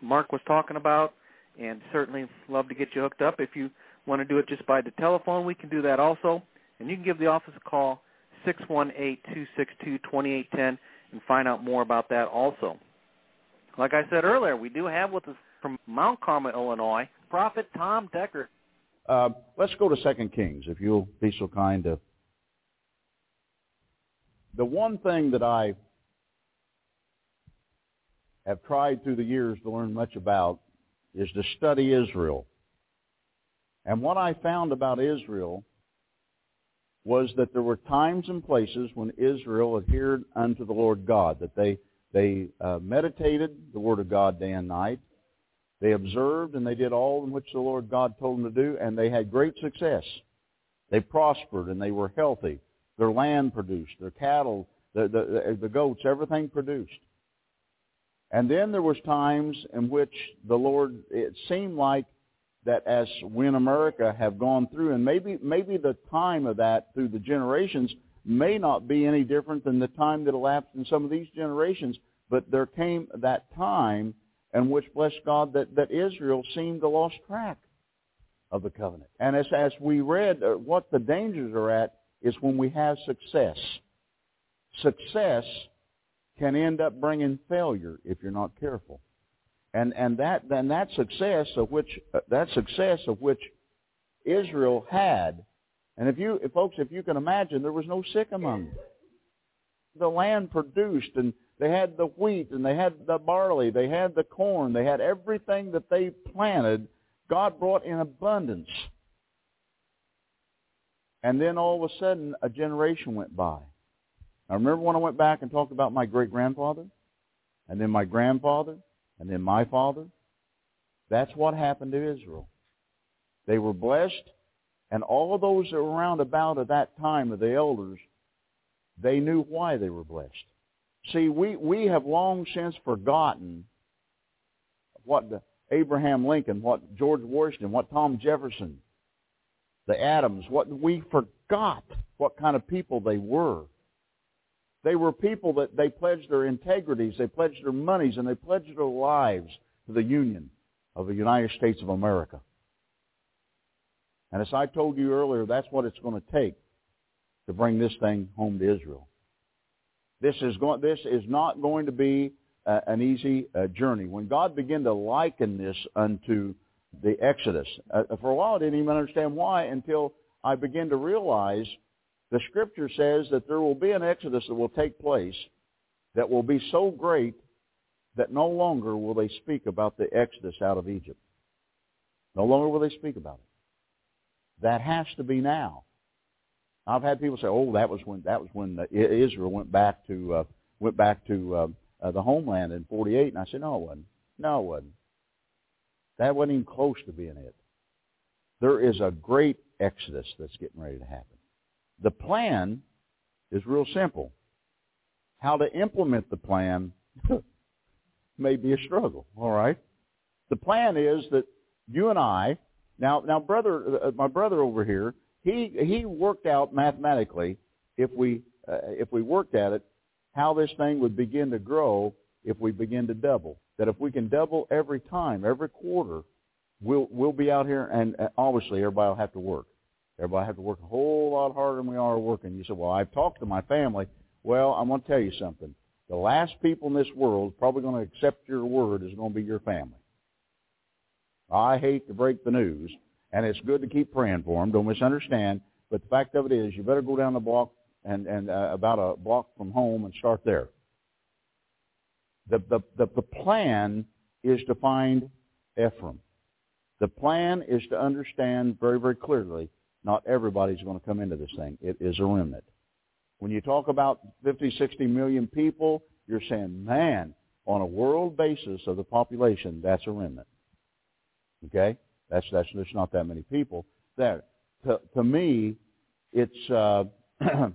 Mark was talking about, and certainly love to get you hooked up. If you want to do it just by the telephone, we can do that also. And you can give the office a call, 618-262-2810, and find out more about that also. Like I said earlier, we do have with us from Mount Carmel, Illinois, Prophet Tom Deckard. Uh, let's go to Second Kings, if you'll be so kind to. The one thing that I have tried through the years to learn much about is to study Israel. And what I found about Israel was that there were times and places when Israel adhered unto the Lord God, that they, they uh, meditated the Word of God day and night, They observed and they did all in which the Lord God told them to do, and they had great success. They prospered and they were healthy. Their land produced, their cattle, the, the, the goats, everything produced. And then there was times in which the Lord, it seemed like that as we in America have gone through, and maybe maybe the time of that through the generations may not be any different than the time that elapsed in some of these generations, but there came that time in which, bless God, that, that Israel seemed to lost track of the covenant. And as, as we read, uh, what the dangers are at is when we have success. Success can end up bringing failure if you're not careful. And, and that, then that success of which, uh, that success of which Israel had, and if you, if folks, if you can imagine, there was no sick among them. The land produced and they had the wheat and they had the barley. They had the corn. They had everything that they planted. God brought in abundance. And then all of a sudden, a generation went by. I remember when I went back and talked about my great-grandfather, and then my grandfather, and then my father? That's what happened to Israel. They were blessed, and all of those that were around about at that time of the elders, they knew why they were blessed. See, we, we have long since forgotten what the, Abraham Lincoln, what George Washington, what Tom Jefferson, the Adams, what we forgot what kind of people they were. They were people that they pledged their integrities, they pledged their monies, and they pledged their lives to the Union of the United States of America. And as I told you earlier, that's what it's going to take to bring this thing home to Israel. This is going. This is not going to be uh, an easy uh, journey. When God began to liken this unto the Exodus, uh, for a while I didn't even understand why until I began to realize the Scripture says that there will be an Exodus that will take place that will be so great that no longer will they speak about the Exodus out of Egypt. No longer will they speak about it. That has to be now. I've had people say, "Oh, that was when that was when Israel went back to uh, went back to uh, uh, the homeland in '48," and I said, "No, it wasn't. No, it wasn't. That wasn't even close to being it. There is a great exodus that's getting ready to happen. The plan is real simple. How to implement the plan may be a struggle. All right. The plan is that you and I now now brother uh, my brother over here he he worked out mathematically if we uh, if we worked at it how this thing would begin to grow if we begin to double. That if we can double every time, every quarter, we'll we'll be out here, and obviously everybody will have to work. Everybody have to work a whole lot harder than we are working. You say, well, I've talked to my family. Well, I'm going to tell you something. The last people in this world probably going to accept your word is going to be your family. I hate to break the news, and it's good to keep praying for them. Don't misunderstand. But the fact of it is, you better go down the block and, and uh, about a block from home and start there. The, the, the, the plan is to find Ephraim. The plan is to understand very, very clearly not everybody's going to come into this thing. It is a remnant. When you talk about 50, 60 million people, you're saying, man, on a world basis of the population, that's a remnant. Okay? That's that's there's not that many people there. To to me, it's uh,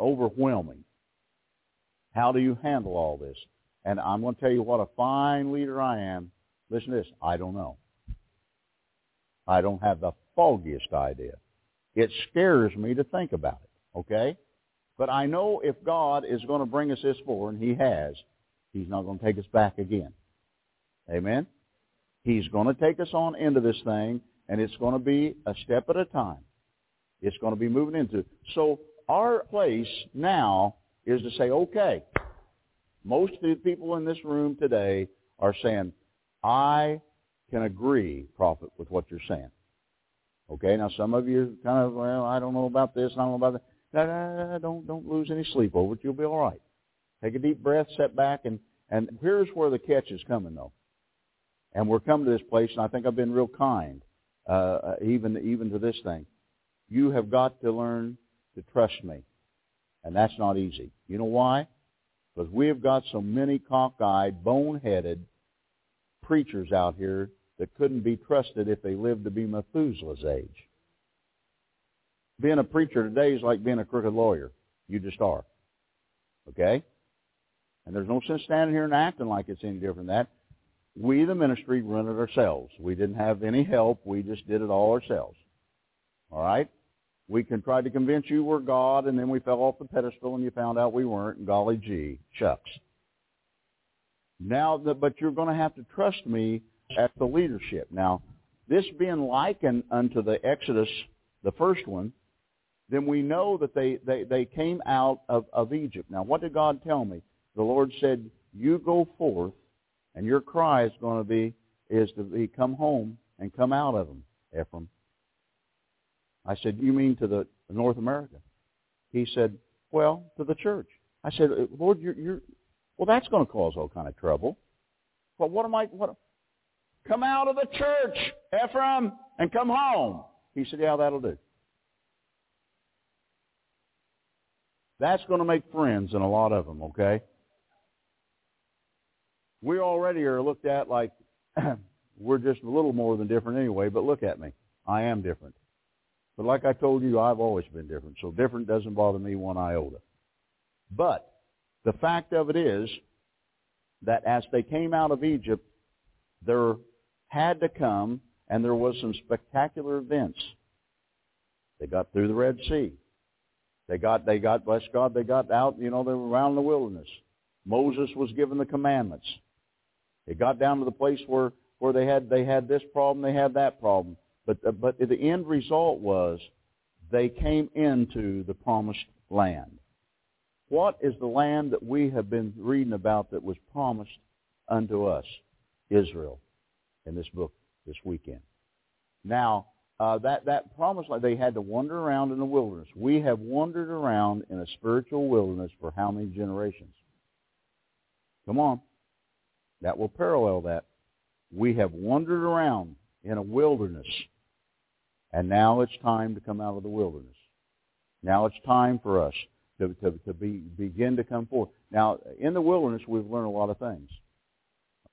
overwhelming. How do you handle all this? And I'm going to tell you what a fine leader I am. Listen to this. I don't know. I don't have the foggiest idea. It scares me to think about it. Okay? But I know if God is going to bring us this far, and he has, he's not going to take us back again. Amen? He's going to take us on into this thing, and it's going to be a step at a time. It's going to be moving into. So our place now is to say, okay, most of the people in this room today are saying, I can agree, prophet, with what you're saying. Okay, now some of you kind of, well, I don't know about this, I don't know about that. Don't don't lose any sleep over it. You'll be all right. Take a deep breath, sit back, and and here's where the catch is coming, though. And we're coming to this place, and I think I've been real kind, uh, uh, even even to this thing. You have got to learn to trust me, and that's not easy. You know why? Because we have got so many cockeyed, boneheaded preachers out here that couldn't be trusted if they lived to be Methuselah's age. Being a preacher today is like being a crooked lawyer. You just are. Okay? And there's no sense standing here and acting like it's any different than that. We, the ministry, run it ourselves. We didn't have any help. We just did it all ourselves. All right? We can try to convince you we're God, and then we fell off the pedestal and you found out we weren't, and golly gee, shucks. Now, but you're going to have to trust me at the leadership. Now, this being likened unto the Exodus, the first one, then we know that they, they, they came out of, of Egypt. Now, what did God tell me? The Lord said, you go forth, and your cry is going to be, is to be, come home and come out of them, Ephraim. I said, you mean to the North America? He said, well, to the church. I said, Lord, you're, you're well, that's going to cause all kind of trouble. But what am I, what, come out of the church, Ephraim, and come home. He said, yeah, that'll do. That's going to make friends and a lot of them, okay? We already are looked at like we're just a little more than different anyway, but look at me. I am different. But like I told you, I've always been different, so different doesn't bother me one iota. But the fact of it is that as they came out of Egypt, there had to come, and there was some spectacular events. They got through the Red Sea. They got, they got, bless God, they got out, you know, they were around the wilderness. Moses was given the commandments. It got down to the place where, where they had, they had this problem, they had that problem. But, uh, but the end result was they came into the promised land. What is the land that we have been reading about that was promised unto us? Israel in this book this weekend. Now, uh, that, that promised land, they had to wander around in the wilderness. We have wandered around in a spiritual wilderness for how many generations? Come on. That will parallel that. We have wandered around in a wilderness. And now it's time to come out of the wilderness. Now it's time for us to, to, to be, begin to come forth. Now, in the wilderness, we've learned a lot of things.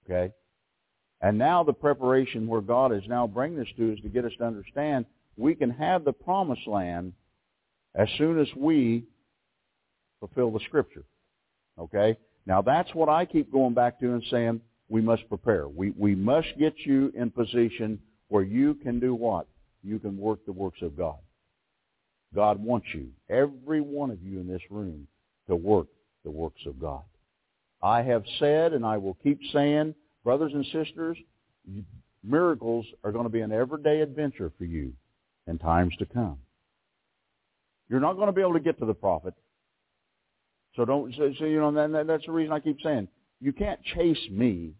Okay? And now the preparation where God is now bringing us to is to get us to understand we can have the promised land as soon as we fulfill the Scripture. Okay? Now that's what I keep going back to and saying we must prepare. We, we must get you in position where you can do what? You can work the works of God. God wants you, every one of you in this room, to work the works of God. I have said, and I will keep saying, brothers and sisters, miracles are going to be an everyday adventure for you in times to come. You're not going to be able to get to the prophet. So don't, so, so you know, that, that's the reason I keep saying, you can't chase me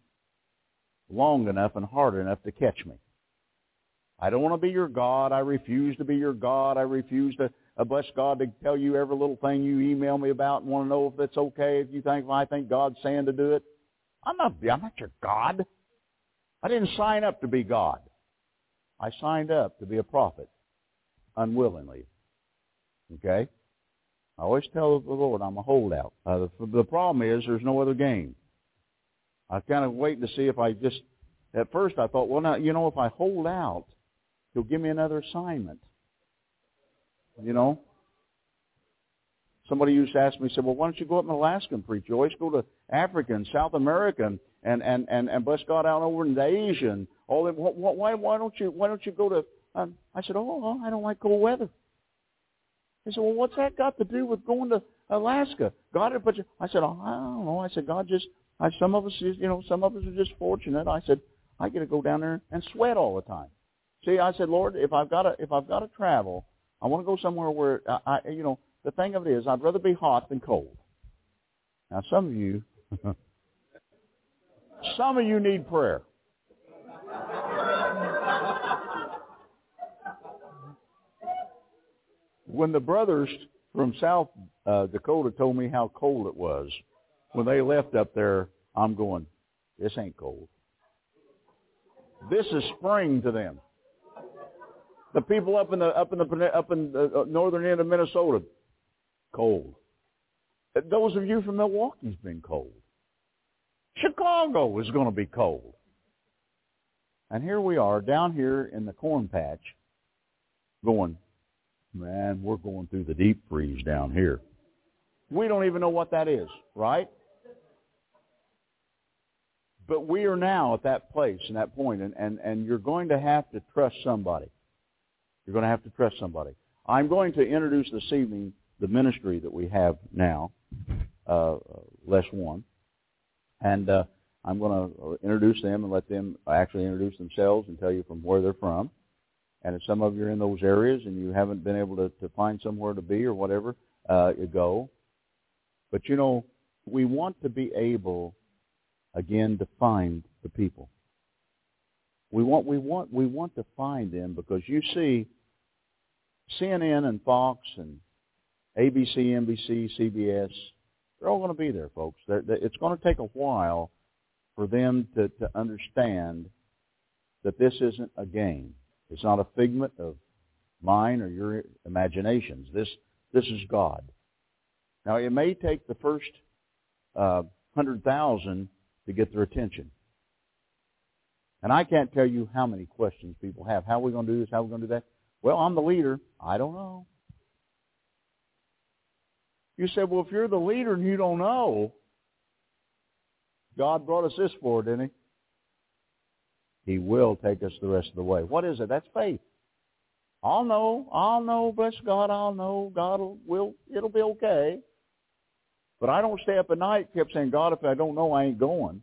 long enough and hard enough to catch me. I don't want to be your God. I refuse to be your God. I refuse to, bless God, to tell you every little thing you email me about and want to know if it's okay, if you think, well, I think God's saying to do it. I'm not, I'm not your God. I didn't sign up to be God. I signed up to be a prophet unwillingly. Okay? I always tell the Lord I'm a holdout. Uh, the, the problem is there's no other game. I kind of waiting to see if I just, at first I thought, well, now, you know, if I hold out, He'll give me another assignment. You know? Somebody used to ask me, said, well, why don't you go up in Alaska and preach? You always go to Africa and South America and, and, and, and, bless God out over in Asia and all that. Why, why don't you, why don't you go to, um, I said, oh, I don't like cold weather. He said, well, what's that got to do with going to Alaska? God had put you, I said, oh, I don't know. I said, God just, I, some of us, you know, some of us are just fortunate. I said, I get to go down there and sweat all the time. See, I said, Lord, if I've got to if I've got to travel, I want to go somewhere where I, I you know, the thing of it is, I'd rather be hot than cold. Now, some of you, some of you need prayer. when the brothers from South uh, Dakota told me how cold it was, when they left up there, I'm going, this ain't cold. This is spring to them. The people up in the up in the up in the uh, northern end of Minnesota, cold. Those of you from Milwaukee's been cold. Chicago is going to be cold. And here we are down here in the corn patch going, man, we're going through the deep freeze down here. We don't even know what that is, right? But we are now at that place and that point, and, and, and you're going to have to trust somebody. You're going to have to trust somebody. I'm going to introduce this evening the ministry that we have now, uh, less one, and uh, I'm going to introduce them and let them actually introduce themselves and tell you from where they're from. And if some of you are in those areas and you haven't been able to, to find somewhere to be or whatever, uh, you go. But you know, we want to be able, again, to find the people. We want, we want, we want to find them because you see, CNN and Fox and ABC, NBC, CBS, they're all going to be there, folks. They're, they're, it's going to take a while for them to, to understand that this isn't a game. It's not a figment of mine or your imaginations. This, this is God. Now, it may take the first uh, 100,000 to get their attention. And I can't tell you how many questions people have. How are we going to do this? How are we going to do that? Well, I'm the leader. I don't know. You said, well, if you're the leader and you don't know, God brought us this far, didn't he? He will take us the rest of the way. What is it? That's faith. I'll know. I'll know. Bless God. I'll know. God will. will it'll be okay. But I don't stay up at night kept saying, God, if I don't know, I ain't going.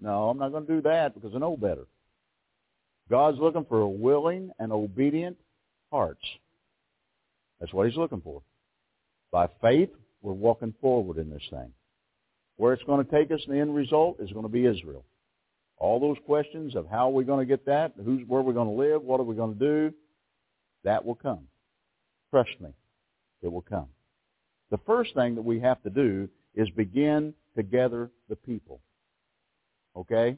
No, I'm not going to do that because I know better. God's looking for a willing and obedient hearts. That's what he's looking for. By faith, we're walking forward in this thing. Where it's going to take us, the end result is going to be Israel. All those questions of how are we going to get that, who's, where are we going to live, what are we going to do, that will come. Trust me, it will come. The first thing that we have to do is begin to gather the people. Okay?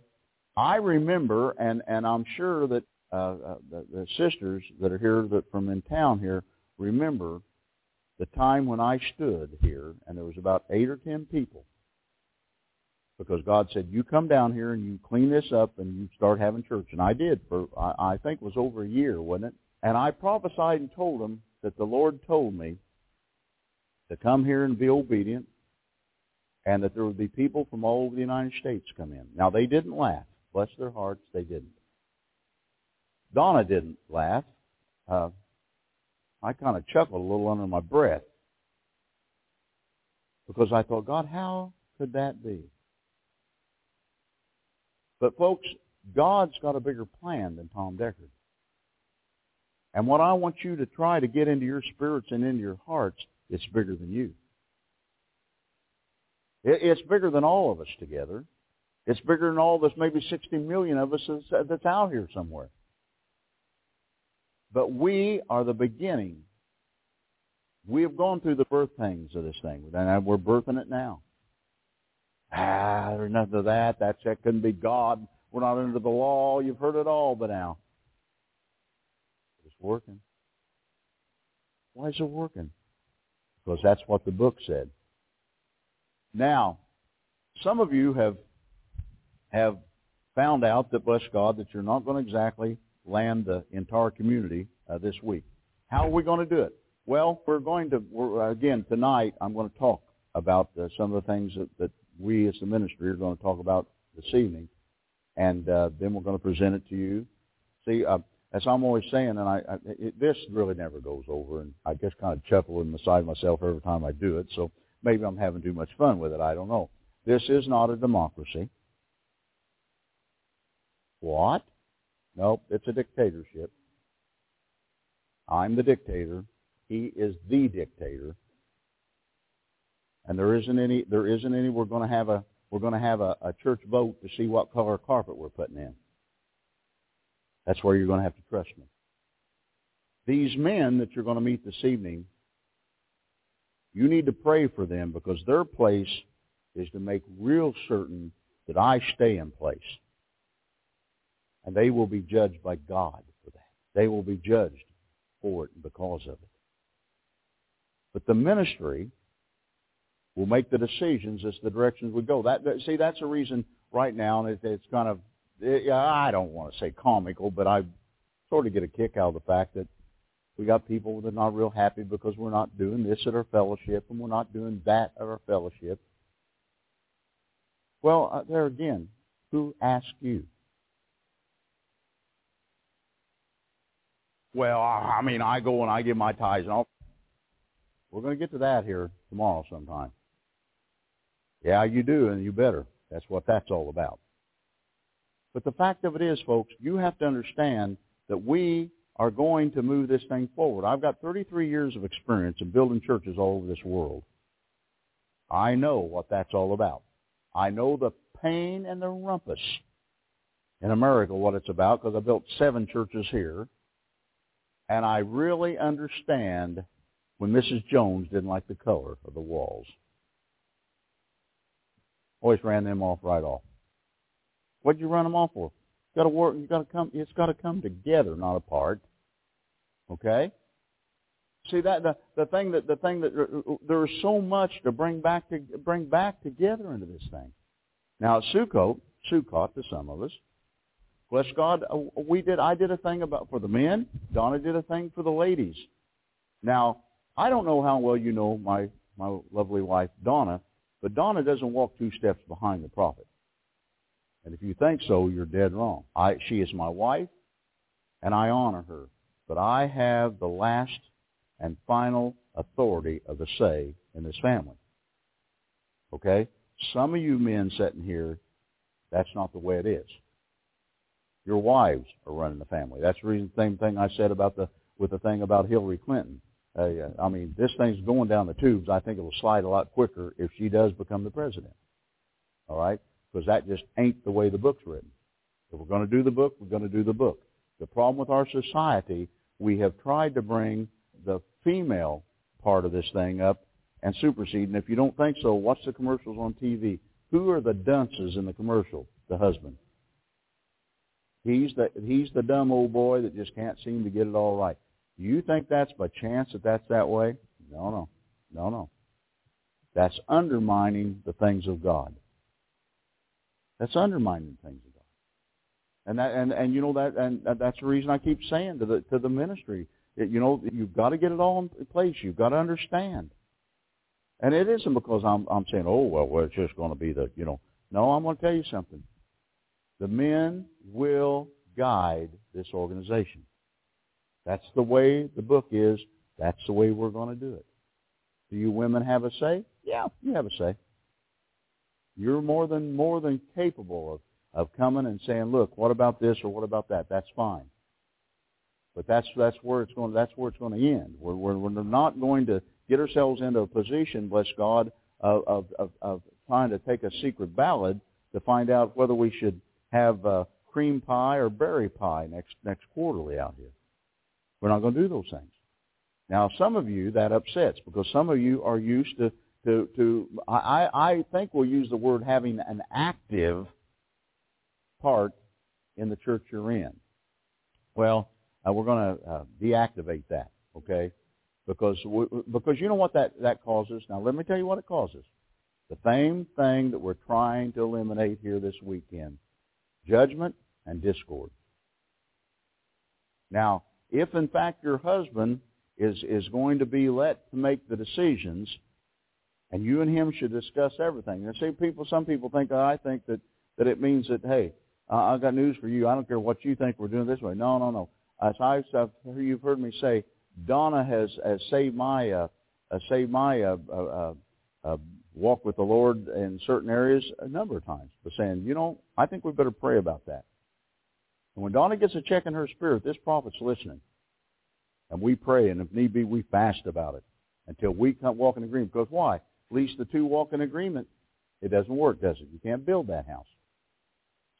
I remember, and, and I'm sure that uh, uh, the, the sisters that are here that from in town here remember the time when I stood here and there was about eight or ten people because God said, you come down here and you clean this up and you start having church. And I did for, I, I think it was over a year, wasn't it? And I prophesied and told them that the Lord told me to come here and be obedient and that there would be people from all over the United States come in. Now, they didn't laugh. Bless their hearts, they didn't. Donna didn't laugh. Uh, I kind of chuckled a little under my breath because I thought, God, how could that be? But folks, God's got a bigger plan than Tom Deckard. And what I want you to try to get into your spirits and into your hearts, it's bigger than you. It's bigger than all of us together. It's bigger than all of us, maybe 60 million of us that's out here somewhere. But we are the beginning. We have gone through the birth pains of this thing, and we're birthing it now. Ah, there's nothing of that. That's, that couldn't be God. We're not under the law. You've heard it all but now. It's working. Why is it working? Because that's what the book said. Now, some of you have have found out that, bless God, that you're not going to exactly land the entire community uh, this week. How are we going to do it? Well, we're going to, we're, again, tonight I'm going to talk about uh, some of the things that, that we as the ministry are going to talk about this evening, and uh, then we're going to present it to you. See, uh, as I'm always saying, and I, I it, this really never goes over, and I just kind of chuckle inside myself every time I do it. So maybe I'm having too much fun with it. I don't know. This is not a democracy. What? Nope, it's a dictatorship. I'm the dictator. He is the dictator. And there isn't any there isn't any we're going to have a we're to have a, a church vote to see what color carpet we're putting in. That's where you're going to have to trust me. These men that you're going to meet this evening, you need to pray for them because their place is to make real certain that I stay in place. And they will be judged by God for that. They will be judged for it because of it. But the ministry will make the decisions as the directions we go. That, that see, that's a reason right now, and it, it's kind of yeah, I don't want to say comical, but I sort of get a kick out of the fact that we got people that are not real happy because we're not doing this at our fellowship and we're not doing that at our fellowship. Well, uh, there again, who asked you? Well, I mean, I go and I give my tithes and all. We're going to get to that here tomorrow sometime. Yeah, you do, and you better. That's what that's all about. But the fact of it is, folks, you have to understand that we are going to move this thing forward. I've got 33 years of experience in building churches all over this world. I know what that's all about. I know the pain and the rumpus in America, what it's about, because I built seven churches here. And I really understand when Mrs. Jones didn't like the color of the walls. Always ran them off right off. What'd you run them off for? got to work. You got to come. It's got to come together, not apart. Okay. See that the the thing that the thing that uh, there's so much to bring back to bring back together into this thing. Now Sukkot, Sukkot to some of us. Bless God, uh, we did. I did a thing about for the men. Donna did a thing for the ladies. Now I don't know how well you know my my lovely wife Donna, but Donna doesn't walk two steps behind the prophet. And if you think so, you're dead wrong. I, she is my wife, and I honor her. But I have the last and final authority of the say in this family. Okay? Some of you men sitting here, that's not the way it is. Your wives are running the family. That's the reason, same thing I said about the with the thing about Hillary Clinton. Uh, I mean, this thing's going down the tubes. I think it will slide a lot quicker if she does become the president. All right? because that just ain't the way the book's written. If we're going to do the book, we're going to do the book. The problem with our society, we have tried to bring the female part of this thing up and supersede. And if you don't think so, watch the commercials on TV. Who are the dunces in the commercial? The husband. He's the he's the dumb old boy that just can't seem to get it all right. Do you think that's by chance that that's that way? No, no, no, no. That's undermining the things of God. That's undermining things of God. And that and and you know that and that's the reason I keep saying to the to the ministry, you know, you've got to get it all in place. You've got to understand. And it isn't because I'm I'm saying, oh well, well it's just going to be the you know. No, I'm going to tell you something. The men will guide this organization. That's the way the book is. That's the way we're going to do it. Do you women have a say? Yeah, you have a say. You're more than more than capable of, of coming and saying, look, what about this or what about that? That's fine. But that's that's where it's going. That's where it's going to end. We're we're, we're not going to get ourselves into a position, bless God, of, of of of trying to take a secret ballot to find out whether we should have uh, cream pie or berry pie next next quarterly out here. We're not going to do those things. Now, some of you that upsets because some of you are used to to to I I think we'll use the word having an active part in the church you're in. Well, uh, we're going to uh, deactivate that, okay? Because we, because you know what that that causes. Now let me tell you what it causes. The same thing that we're trying to eliminate here this weekend: judgment and discord. Now, if in fact your husband is is going to be let to make the decisions and you and him should discuss everything. And see, people, some people think, oh, I think that that it means that, hey, uh, I've got news for you. I don't care what you think we're doing this way. No, no, no. As I've, I've you've heard me say, Donna has, has saved my uh, uh, saved my uh, uh, uh, uh, walk with the Lord in certain areas a number of times. But saying, you know, I think we better pray about that. And when Donna gets a check in her spirit, this prophet's listening, and we pray, and if need be, we fast about it until we come walk in agreement. Because why? At least the two walk in agreement, it doesn't work, does it? You can't build that house.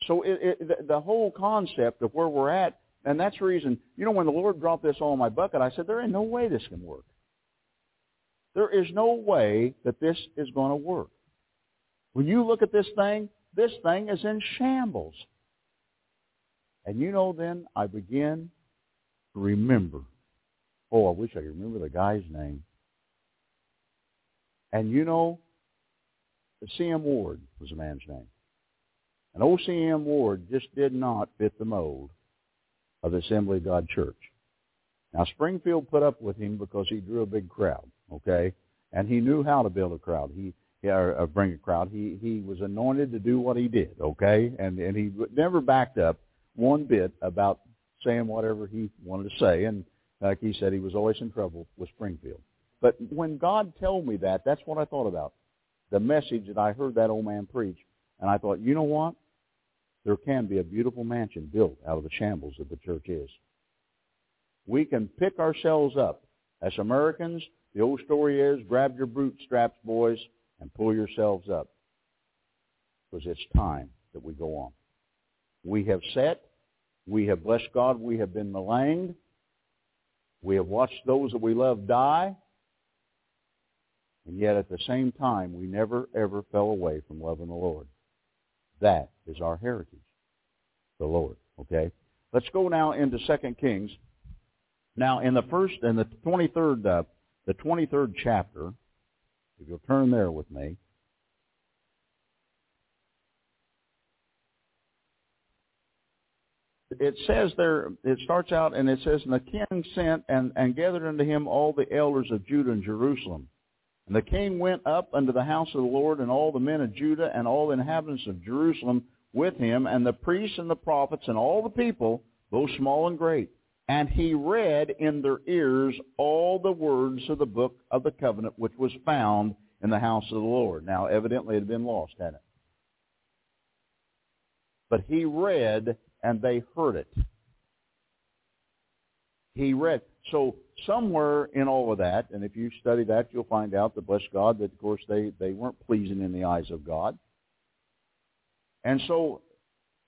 So it, it, the whole concept of where we're at, and that's the reason, you know, when the Lord dropped this all in my bucket, I said, there ain't no way this can work. There is no way that this is going to work. When you look at this thing, this thing is in shambles. And you know then I begin to remember. Oh, I wish I could remember the guy's name. And you know, C.M. Ward was a man's name. And O.C.M. Ward just did not fit the mold of the Assembly of God Church. Now, Springfield put up with him because he drew a big crowd, okay? And he knew how to build a crowd. He or uh, bring a crowd. He he was anointed to do what he did, okay? And and he never backed up one bit about saying whatever he wanted to say. And like he said, he was always in trouble with Springfield. But when God told me that, that's what I thought about. The message that I heard that old man preach. And I thought, you know what? There can be a beautiful mansion built out of the shambles that the church is. We can pick ourselves up. As Americans, the old story is, grab your bootstraps, boys, and pull yourselves up. Because it's time that we go on. We have set. We have blessed God. We have been maligned. We have watched those that we love die. And yet at the same time, we never, ever fell away from loving the Lord. That is our heritage, the Lord. Okay? Let's go now into Second Kings. Now, in the first, in the 23rd, uh, the 23rd chapter, if you'll turn there with me, it says there, it starts out and it says, And the king sent and, and gathered unto him all the elders of Judah and Jerusalem. And the king went up unto the house of the Lord, and all the men of Judah and all the inhabitants of Jerusalem with him, and the priests and the prophets and all the people, both small and great. And he read in their ears all the words of the book of the covenant which was found in the house of the Lord. Now, evidently it had been lost, hadn't it? But he read and they heard it. He read. So somewhere in all of that, and if you study that, you'll find out that, bless God, that of course they, they weren't pleasing in the eyes of God. And so,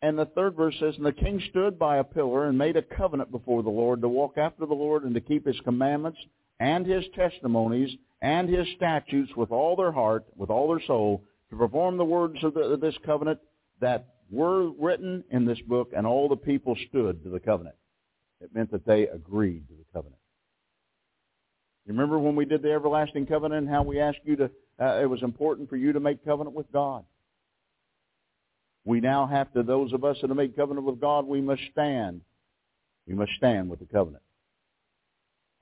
and the third verse says, And the king stood by a pillar and made a covenant before the Lord to walk after the Lord and to keep his commandments and his testimonies and his statutes with all their heart, with all their soul, to perform the words of, the, of this covenant that were written in this book, and all the people stood to the covenant. It meant that they agreed to the covenant. You remember when we did the everlasting covenant how we asked you to, uh, it was important for you to make covenant with God. We now have to, those of us that have made covenant with God, we must stand. We must stand with the covenant.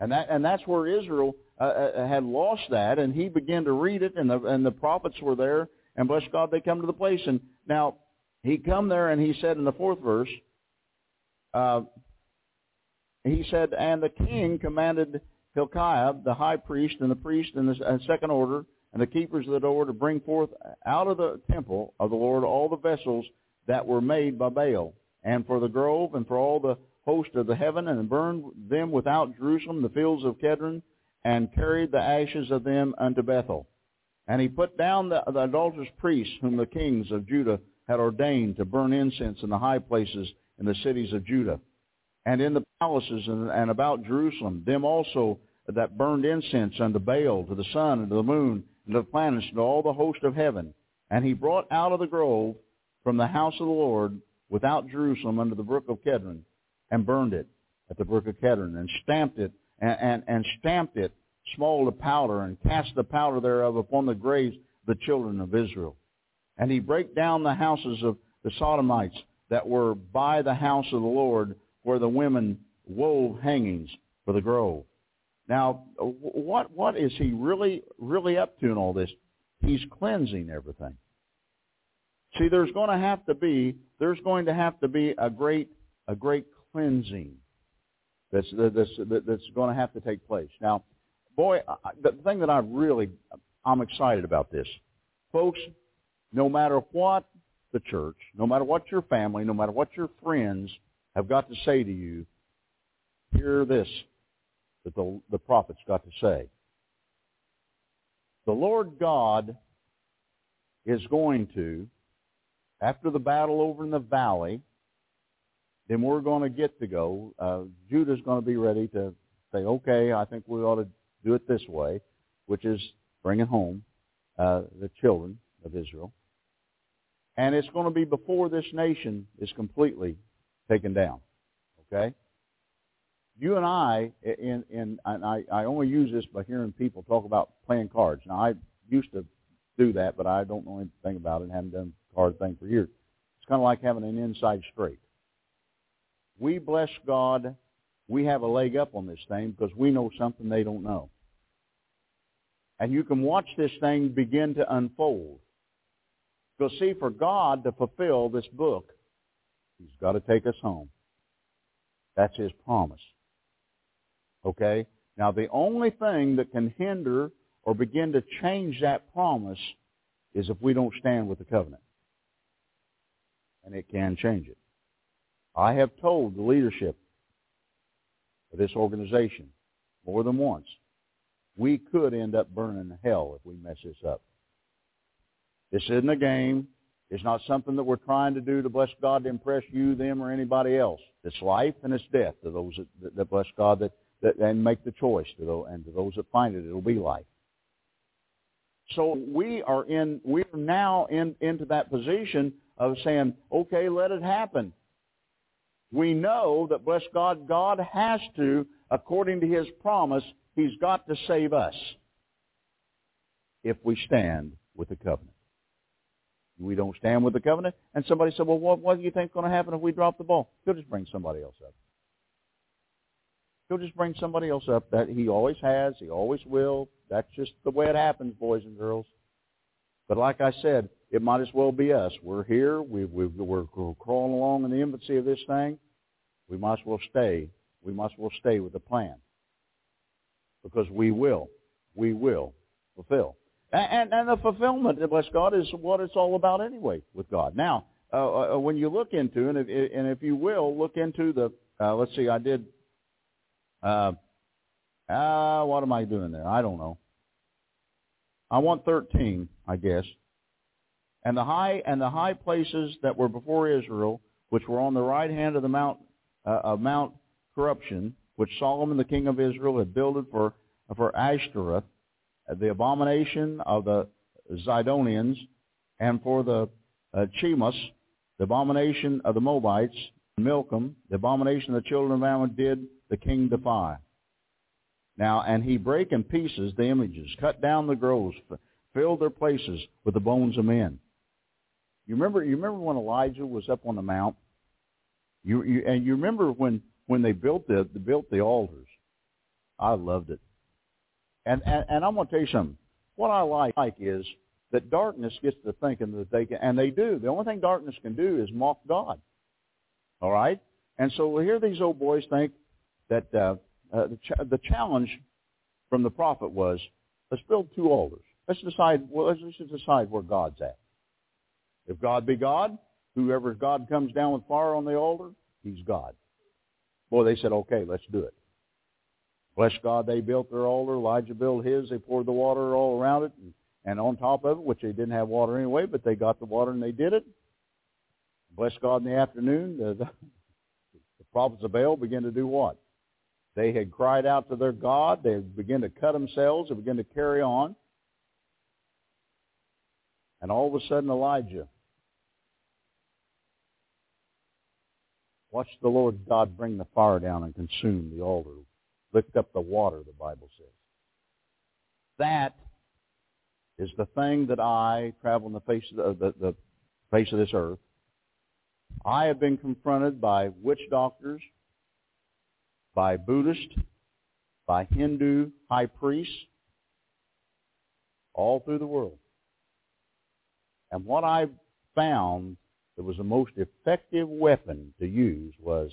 And that, and that's where Israel uh, uh had lost that, and he began to read it, and the, and the prophets were there, and bless God, they come to the place. And now, he come there and he said in the fourth verse, uh, he said, and the king commanded Hilkiah, the high priest, and the priest in the second order, and the keepers of the door to bring forth out of the temple of the Lord all the vessels that were made by Baal, and for the grove, and for all the host of the heaven, and burned them without Jerusalem, the fields of Kedron, and carried the ashes of them unto Bethel. And he put down the, the adulterous priests whom the kings of Judah had ordained to burn incense in the high places in the cities of Judah, and in the palaces and, and about Jerusalem, them also that burned incense unto Baal, to the sun, and to the moon, the planets, and all the host of heaven. And he brought out of the grove from the house of the Lord without Jerusalem under the brook of Kedron, and burned it at the brook of Kedron, and stamped it, and, and, and stamped it small to powder, and cast the powder thereof upon the graves of the children of Israel. And he brake down the houses of the Sodomites that were by the house of the Lord, where the women wove hangings for the grove. Now, what what is he really really up to in all this? He's cleansing everything. See, there's going to have to be there's going to have to be a great a great cleansing that's that's that's going to have to take place. Now, boy, the thing that I really I'm excited about this, folks no matter what the church, no matter what your family, no matter what your friends have got to say to you, hear this that the, the prophets got to say. The Lord God is going to, after the battle over in the valley, then we're going to get to go. Uh, Judah's going to be ready to say, okay, I think we ought to do it this way, which is bringing home uh, the children of Israel. And it's going to be before this nation is completely taken down. Okay? You and I, in, and I, I only use this by hearing people talk about playing cards. Now, I used to do that, but I don't know anything about it and haven't done card thing for years. It's kind of like having an inside straight. We bless God. We have a leg up on this thing because we know something they don't know. And you can watch this thing begin to unfold. Because see, for God to fulfill this book, He's got to take us home. That's His promise. Okay? Now, the only thing that can hinder or begin to change that promise is if we don't stand with the covenant. And it can change it. I have told the leadership of this organization more than once, we could end up burning hell if we mess this up. This isn't a game. It's not something that we're trying to do to bless God to impress you, them, or anybody else. It's life and it's death to those that, that bless God that, that and make the choice to those, and to those that find it, it'll be life. So we are in, we are now in, into that position of saying, okay, let it happen. We know that, bless God, God has to, according to His promise, He's got to save us if we stand with the covenant. We don't stand with the covenant. And somebody said, well, what, what do you think is going to happen if we drop the ball? He'll just bring somebody else up. He'll just bring somebody else up. That He always has. He always will. That's just the way it happens, boys and girls. But like I said, it might as well be us. We're here. We, we, we're, crawling along in the infancy of this thing. We might as well stay. We might as well stay with the plan. Because we will. We will fulfill. And, and, and the fulfillment, bless God, is what it's all about anyway with God. Now, uh, uh, when you look into, and if, and if you will, look into the, uh, let's see, I did, uh, uh, what am I doing there? I don't know. I want 13, I guess. And the high and the high places that were before Israel, which were on the right hand of the mount uh, of Mount Corruption, which Solomon the king of Israel had builded for for Ashtoreth, uh, the abomination of the Zidonians, and for the uh, Chemosh, the abomination of the Moabites, Milcom, the abomination of the children of Ammon did the king defy. Now, and he brake in pieces the images, cut down the groves, filled their places with the bones of men. You remember, you remember when Elijah was up on the mount? You, you and you remember when when they built the, the built the altars? I loved it. And and, and I'm going to tell you something. What I like, is that darkness gets to thinking that they can, and they do. The only thing darkness can do is mock God. All right? And so here these old boys think that uh, uh, the, ch- the challenge from the prophet was, let's build two altars. Let's decide. Well, let's just decide where God's at. If God be God, whoever God comes down with fire on the altar, he's God. Boy, they said, okay, let's do it. Bless God, they built their altar. Elijah built his. They poured the water all around it and, and on top of it, which they didn't have water anyway, but they got the water and they did it. Bless God in the afternoon. The, the, the prophets of Baal began to do what? They had cried out to their God. They began to cut themselves. They began to carry on. And all of a sudden Elijah watched the Lord God bring the fire down and consume the altar, lift up the water, the Bible says. That is the thing that I travel in the face of the, the, the face of this earth. I have been confronted by witch doctors, by Buddhist, by Hindu high priests, all through the world. And what I found that was the most effective weapon to use was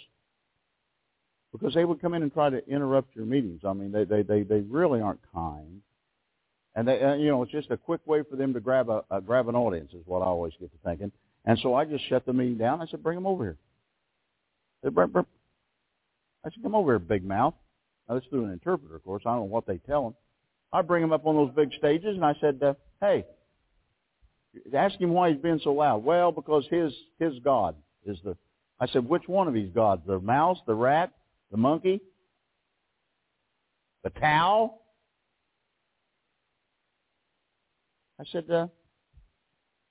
because they would come in and try to interrupt your meetings. I mean, they they they, they really aren't kind, and they uh, you know it's just a quick way for them to grab a, grab an audience is what I always get to thinking. And so I just shut the meeting down. I said, bring them over here. Said, I said, come over here, big mouth. Now, this is through an interpreter, of course. I don't know what they tell him. I bring him up on those big stages, and I said, uh, hey, Ask him why he's being so loud. Well, because his his God is the. I said, which one of these gods? The mouse, the rat, the monkey, the cow? I said, uh,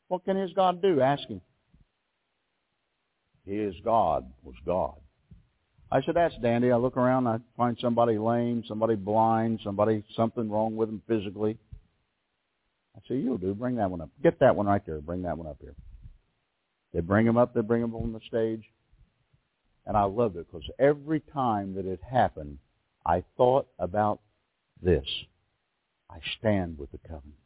what can his God do? Ask him. His God was God. I said, that's dandy. I look around, I find somebody lame, somebody blind, somebody, something wrong with them physically. I say, you'll do. Bring that one up. Get that one right there. Bring that one up here. They bring him up, they bring him on the stage. And I loved it because every time that it happened, I thought about this. I stand with the covenant.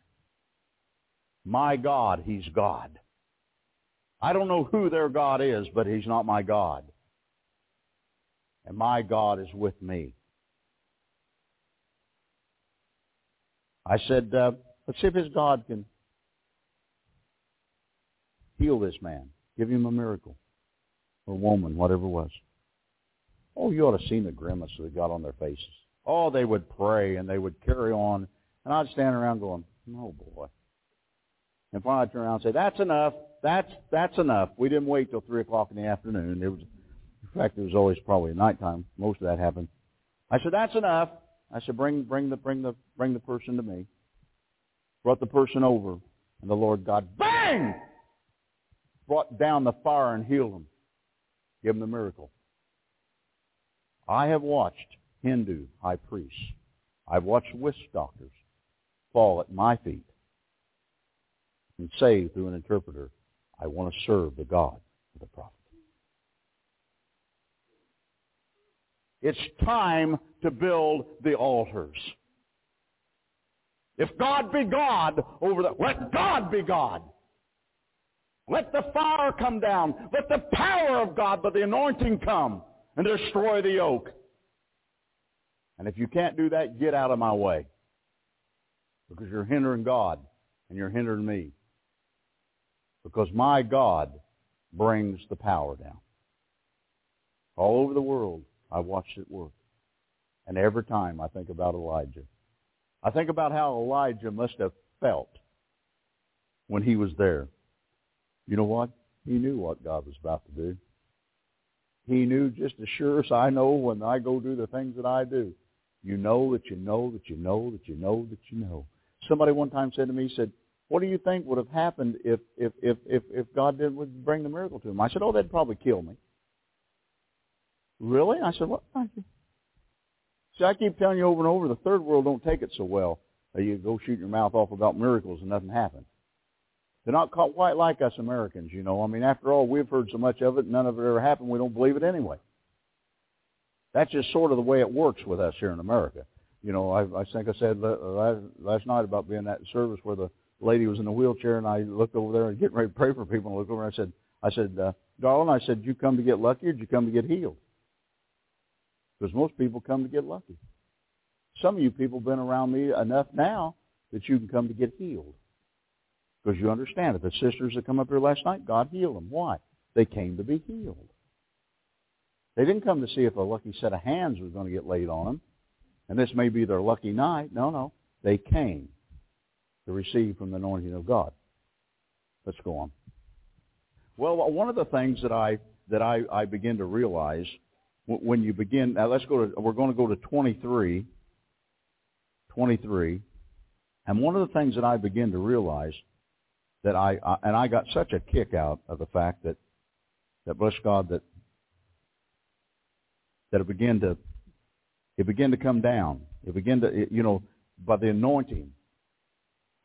My God, He's God. I don't know who their God is, but He's not my God. And my God is with me. I said, uh, let's see if his God can heal this man. Give him a miracle. Or woman, whatever it was. Oh, you ought to have seen the grimace they got on their faces. Oh, they would pray and they would carry on. And I'd stand around going, oh boy. And finally I'd turn around and say, that's enough. That's, that's enough. We didn't wait till 3 o'clock in the afternoon. It was, fact, it was always probably nighttime. Most of that happened. I said, that's enough. I said, bring, bring the, bring the, bring the person to me. Brought the person over. And the Lord God, bang! Brought down the fire and healed him. Give him the miracle. I have watched Hindu high priests. I've watched witch doctors fall at my feet and say through an interpreter, I want to serve the God of the prophet. It's time to build the altars. If God be God over the, let God be God. Let the fire come down. Let the power of God, but the anointing come and destroy the yoke. And if you can't do that, get out of my way. Because you're hindering God and you're hindering me. Because my God brings the power down. All over the world, I watched it work. And every time I think about Elijah. I think about how Elijah must have felt when he was there. You know what? He knew what God was about to do. He knew just as sure as I know when I go do the things that I do. You know that you know that you know that you know that you know. Somebody one time said to me, he said, what do you think would have happened if, if, if, if, if God didn't bring the miracle to him? I said, oh, they'd probably kill me. Really? I said, what? Thank you. See, I keep telling you over and over, the third world don't take it so well. You go shoot your mouth off about miracles and nothing happens. They're not quite like us Americans, you know. I mean, after all, we've heard so much of it, none of it ever happened. We don't believe it anyway. That's just sort of the way it works with us here in America. You know, I, I think I said last, last night about being at service where the lady was in a wheelchair, and I looked over there and getting ready to pray for people. And I looked over and I said, I said, uh, darling, I said, you come to get lucky or did you come to get healed? Because most people come to get lucky. Some of you people have been around me enough now that you can come to get healed. Because you understand it. The sisters that come up here last night, God healed them. Why? They came to be healed. They didn't come to see if a lucky set of hands was going to get laid on them. And this may be their lucky night. No, no. They came to receive from the anointing of God. Let's go on. Well, one of the things that I that I, I begin to realize when you begin now let's go to we're going to go to 23 23 and one of the things that I begin to realize that I, I and I got such a kick out of the fact that that bless God that that it began to it began to come down. It began to it, you know by the anointing,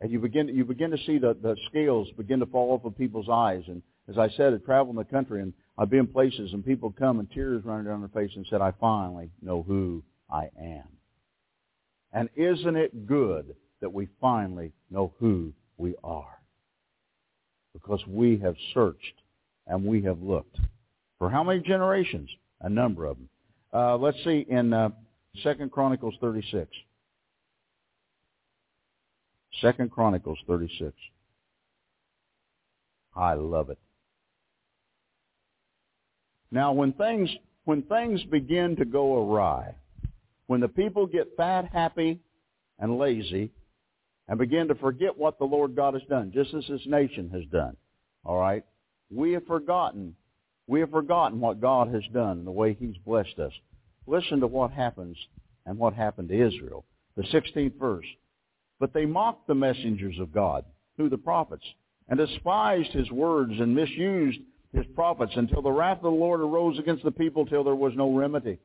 and you begin you begin to see the the scales begin to fall off of people's eyes. And as I said, I travel in the country and I've been places and people come and tears running down their face and said, "I finally know who I am." And isn't it good that we finally know who we are? Because we have searched and we have looked. For how many generations? A number of them. Uh, let's see in uh, Second Chronicles 36. Second Chronicles 36. I love it. Now, when things when things begin to go awry, when the people get fat, happy, and lazy, and begin to forget what the Lord God has done, just as this nation has done, all right, we have forgotten we have forgotten what God has done the way He's blessed us. Listen to what happens and what happened to Israel. The 16th verse. But they mocked the messengers of God, through the prophets, and despised His words and misused His prophets until the wrath of the Lord arose against the people till there was no remedy.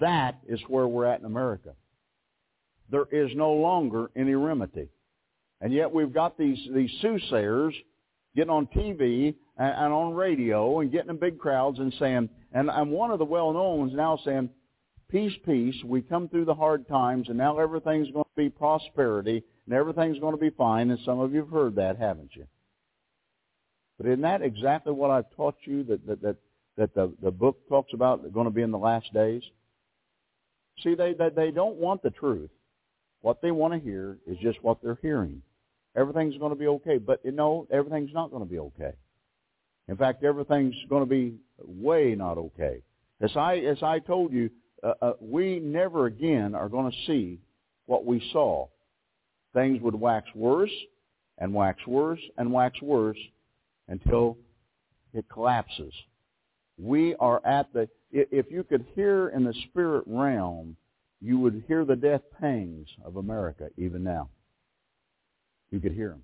That is where we're at in America. There is no longer any remedy. And yet we've got these, these soothsayers getting on TV and, and on radio and getting in big crowds and saying, and, and one of the well-known ones now saying, peace, peace, we come through the hard times and now everything's going to be prosperity and everything's going to be fine. And some of you have heard that, haven't you? But isn't that exactly what I've taught you that, that, that, that the, the book talks about going to be in the last days? See, they, they, they don't want the truth. What they want to hear is just what they're hearing. Everything's going to be okay. But, you know, everything's not going to be okay. In fact, everything's going to be way not okay. As I, as I told you, uh, uh, we never again are going to see what we saw. Things would wax worse and wax worse and wax worse until it collapses. We are at the, if you could hear in the spirit realm, you would hear the death pangs of America even now. You could hear them.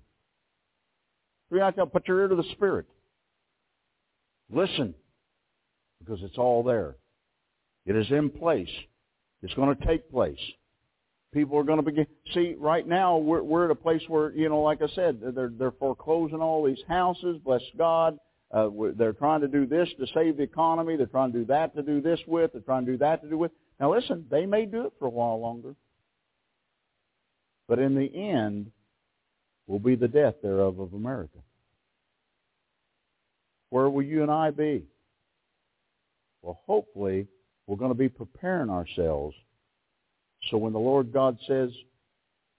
Three I tell, put your ear to the spirit. Listen, because it's all there. It is in place. It's going to take place. People are going to begin. See, right now we're we're at a place where you know, like I said, they're they're foreclosing all these houses. Bless God. Uh, they're trying to do this to save the economy. They're trying to do that to do this with. They're trying to do that to do with. Now listen, they may do it for a while longer, but in the end, will be the death thereof of America. Where will you and I be? Well, hopefully, we're going to be preparing ourselves so when the Lord God says,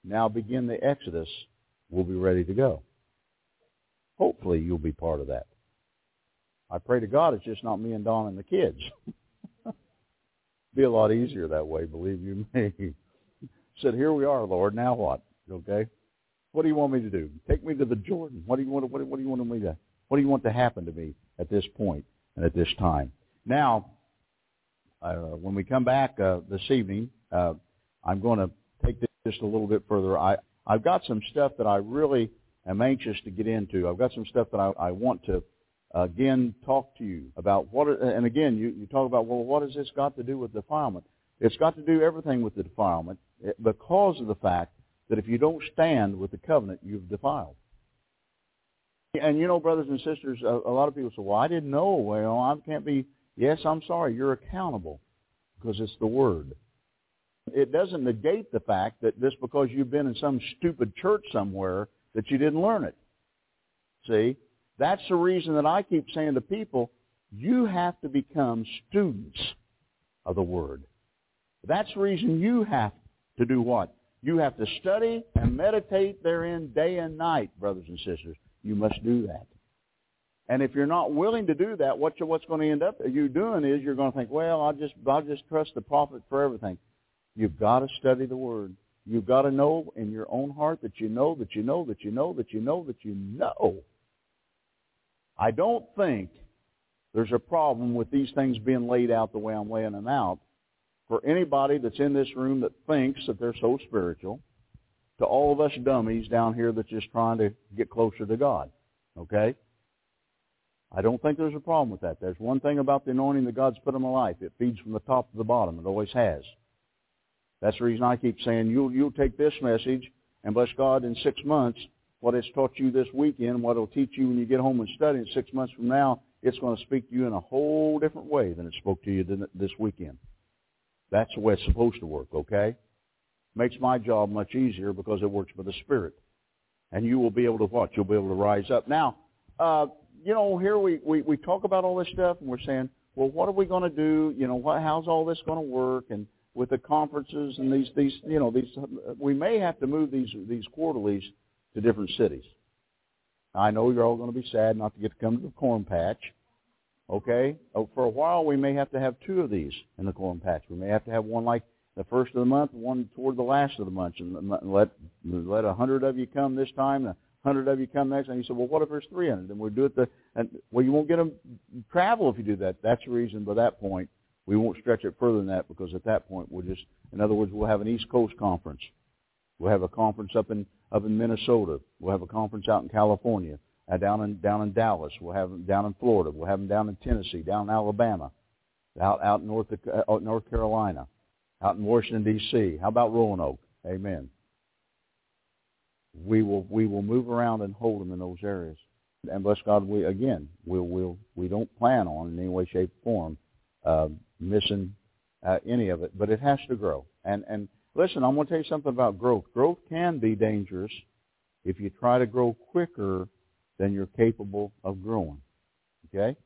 now begin the Exodus, we'll be ready to go. Hopefully you'll be part of that. I pray to God it's just not me and Don and the kids. be a lot easier that way, believe you me. Said, here we are, Lord. Now what? Okay. What do you want me to do? Take me to the Jordan. What do you want? What, what do you want me to? What do you want to happen to me at this point and at this time? Now, uh, when we come back uh, this evening, uh, I'm going to take this just a little bit further. I, I've got some stuff that I really am anxious to get into. I've got some stuff that I, I want to, again, talk to you about. What, and again, you, you talk about, well, what has this got to do with defilement? It's got to do everything with the defilement eh, because of the fact that if you don't stand with the covenant, you've defiled. And you know, brothers and sisters, a, a lot of people say, well, I didn't know. Well, I can't be. Yes, I'm sorry. You're accountable because it's the Word. It doesn't negate the fact that just because you've been in some stupid church somewhere that you didn't learn it. See? That's the reason that I keep saying to people, you have to become students of the Word. That's the reason you have to do what? You have to study and meditate therein day and night, brothers and sisters. You must do that. And if you're not willing to do that, what what's going to end up you doing is you're going to think, well, I'll just I'll just trust the prophet for everything. You've got to study the Word. You've got to know in your own heart that you know that you know that you know that you know that you know. I don't think there's a problem with these things being laid out the way I'm laying them out for anybody that's in this room that thinks that they're so spiritual to all of us dummies down here that's just trying to get closer to God. Okay? I don't think there's a problem with that. There's one thing about the anointing that God's put in my life. It feeds from the top to the bottom. It always has. That's the reason I keep saying you'll, you'll take this message and bless God in six months, what it's taught you this weekend, what it'll teach you when you get home and study, in six months from now, it's going to speak to you in a whole different way than it spoke to you this weekend. That's the way it's supposed to work, okay? Makes my job much easier because it works for the Spirit. And you will be able to watch. You'll be able to rise up. Now, uh, you know, here we, we, we talk about all this stuff and we're saying, well, what are we going to do? You know, what, how's all this going to work? And with the conferences and these these you know these we may have to move these these quarterlies to different cities. I know you're all going to be sad not to get to come to the corn patch. Okay, oh, for a while we may have to have two of these in the corn patch. We may have to have one like the first of the month, one toward the last of the month, and let let a hundred of you come this time, a hundred of you come next. And you said, well, what if there's three hundred? Then we'll do it the and well, you won't get them travel if you do that. That's the reason. By that point, we won't stretch it further than that because at that point we'll just, in other words, we'll have an East Coast conference. We'll have a conference up in up in Minnesota. We'll have a conference out in California, uh, down in down in Dallas. We'll have them down in Florida. We'll have them down in Tennessee, down in Alabama, out out in North uh, North Carolina, out in Washington D.C. How about Roanoke? Amen. We will we will move around and hold them in those areas. And bless God, we again, we'll, we'll, we don't plan on in any way, shape, or form uh, missing uh, any of it, but it has to grow. And and listen, I'm going to tell you something about growth. Growth can be dangerous if you try to grow quicker than you're capable of growing. Okay?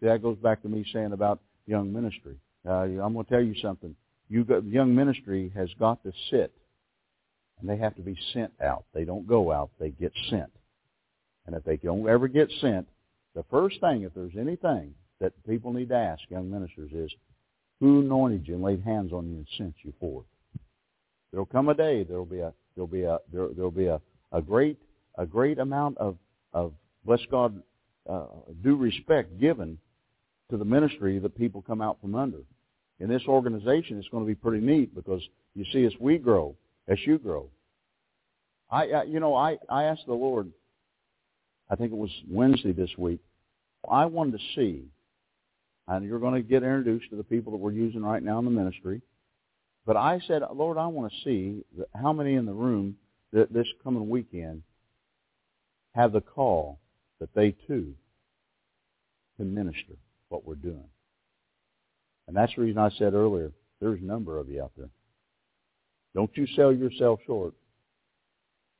See, that goes back to me saying about young ministry. Uh, I'm going to tell you something. You got, young ministry has got to sit, and they have to be sent out. They don't go out; they get sent. And if they don't ever get sent, the first thing, if there's anything that people need to ask young ministers is, who anointed you and laid hands on you and sent you forth? There'll come a day. There'll be a there'll be a there, there'll be a, a great a great amount of of bless God uh, due respect given to the ministry that people come out from under. In this organization, it's going to be pretty neat because you see, as we grow, as you grow, I, I you know I I asked the Lord. I think it was Wednesday this week. I wanted to see, and you're going to get introduced to the people that we're using right now in the ministry. But I said, Lord, I want to see how many in the room that this coming weekend have the call that they too can minister what we're doing. And that's the reason I said earlier, there's a number of you out there. Don't you sell yourself short.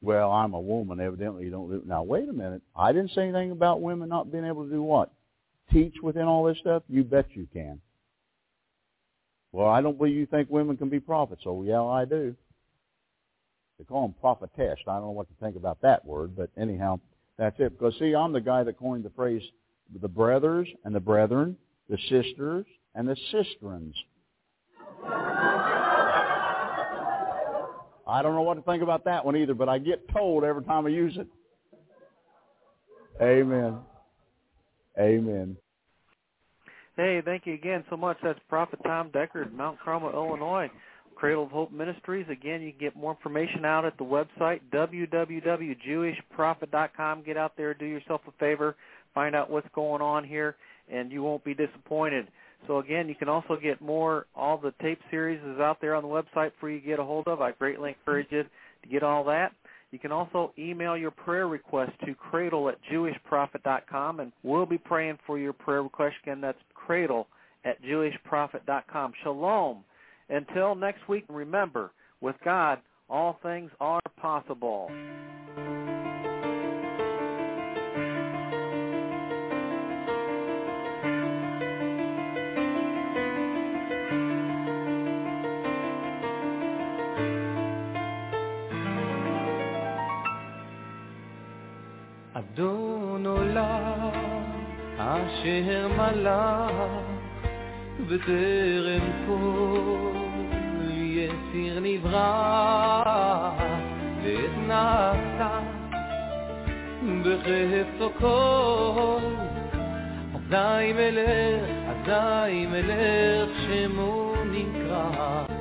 Well, I'm a woman. Evidently, you don't do. Now, wait a minute. I didn't say anything about women not being able to do what? Teach within all this stuff? You bet you can. Well, I don't believe you think women can be prophets. Oh, yeah, I do. They call them prophetess. I don't know what to think about that word, but anyhow, that's it. Because, see, I'm the guy that coined the phrase the brothers and the brethren, the sisters and the sisterins. I don't know what to think about that one either, but I get told every time I use it. Amen. Amen. Hey, thank you again so much. That's Prophet Tom Deckard, Mount Carmel, Illinois. Cradle of Hope Ministries. Again, you can get more information out at the website, www.jewishprophet.com. Get out there, do yourself a favor, find out what's going on here, and you won't be disappointed. So again, you can also get more, all the tape series is out there on the website for you to get a hold of. I greatly encourage you to get all that. You can also email your prayer request to cradle at jewishprophet.com, and we'll be praying for your prayer request. Again, that's cradle at jewishprophet.com. Shalom. Until next week, remember, with God, all things are possible. אדון עולם אשר מלך בטרם כל יציר נברא ואת נעשה בחפצו כל אזי מלך, אזי מלך שמו נקרא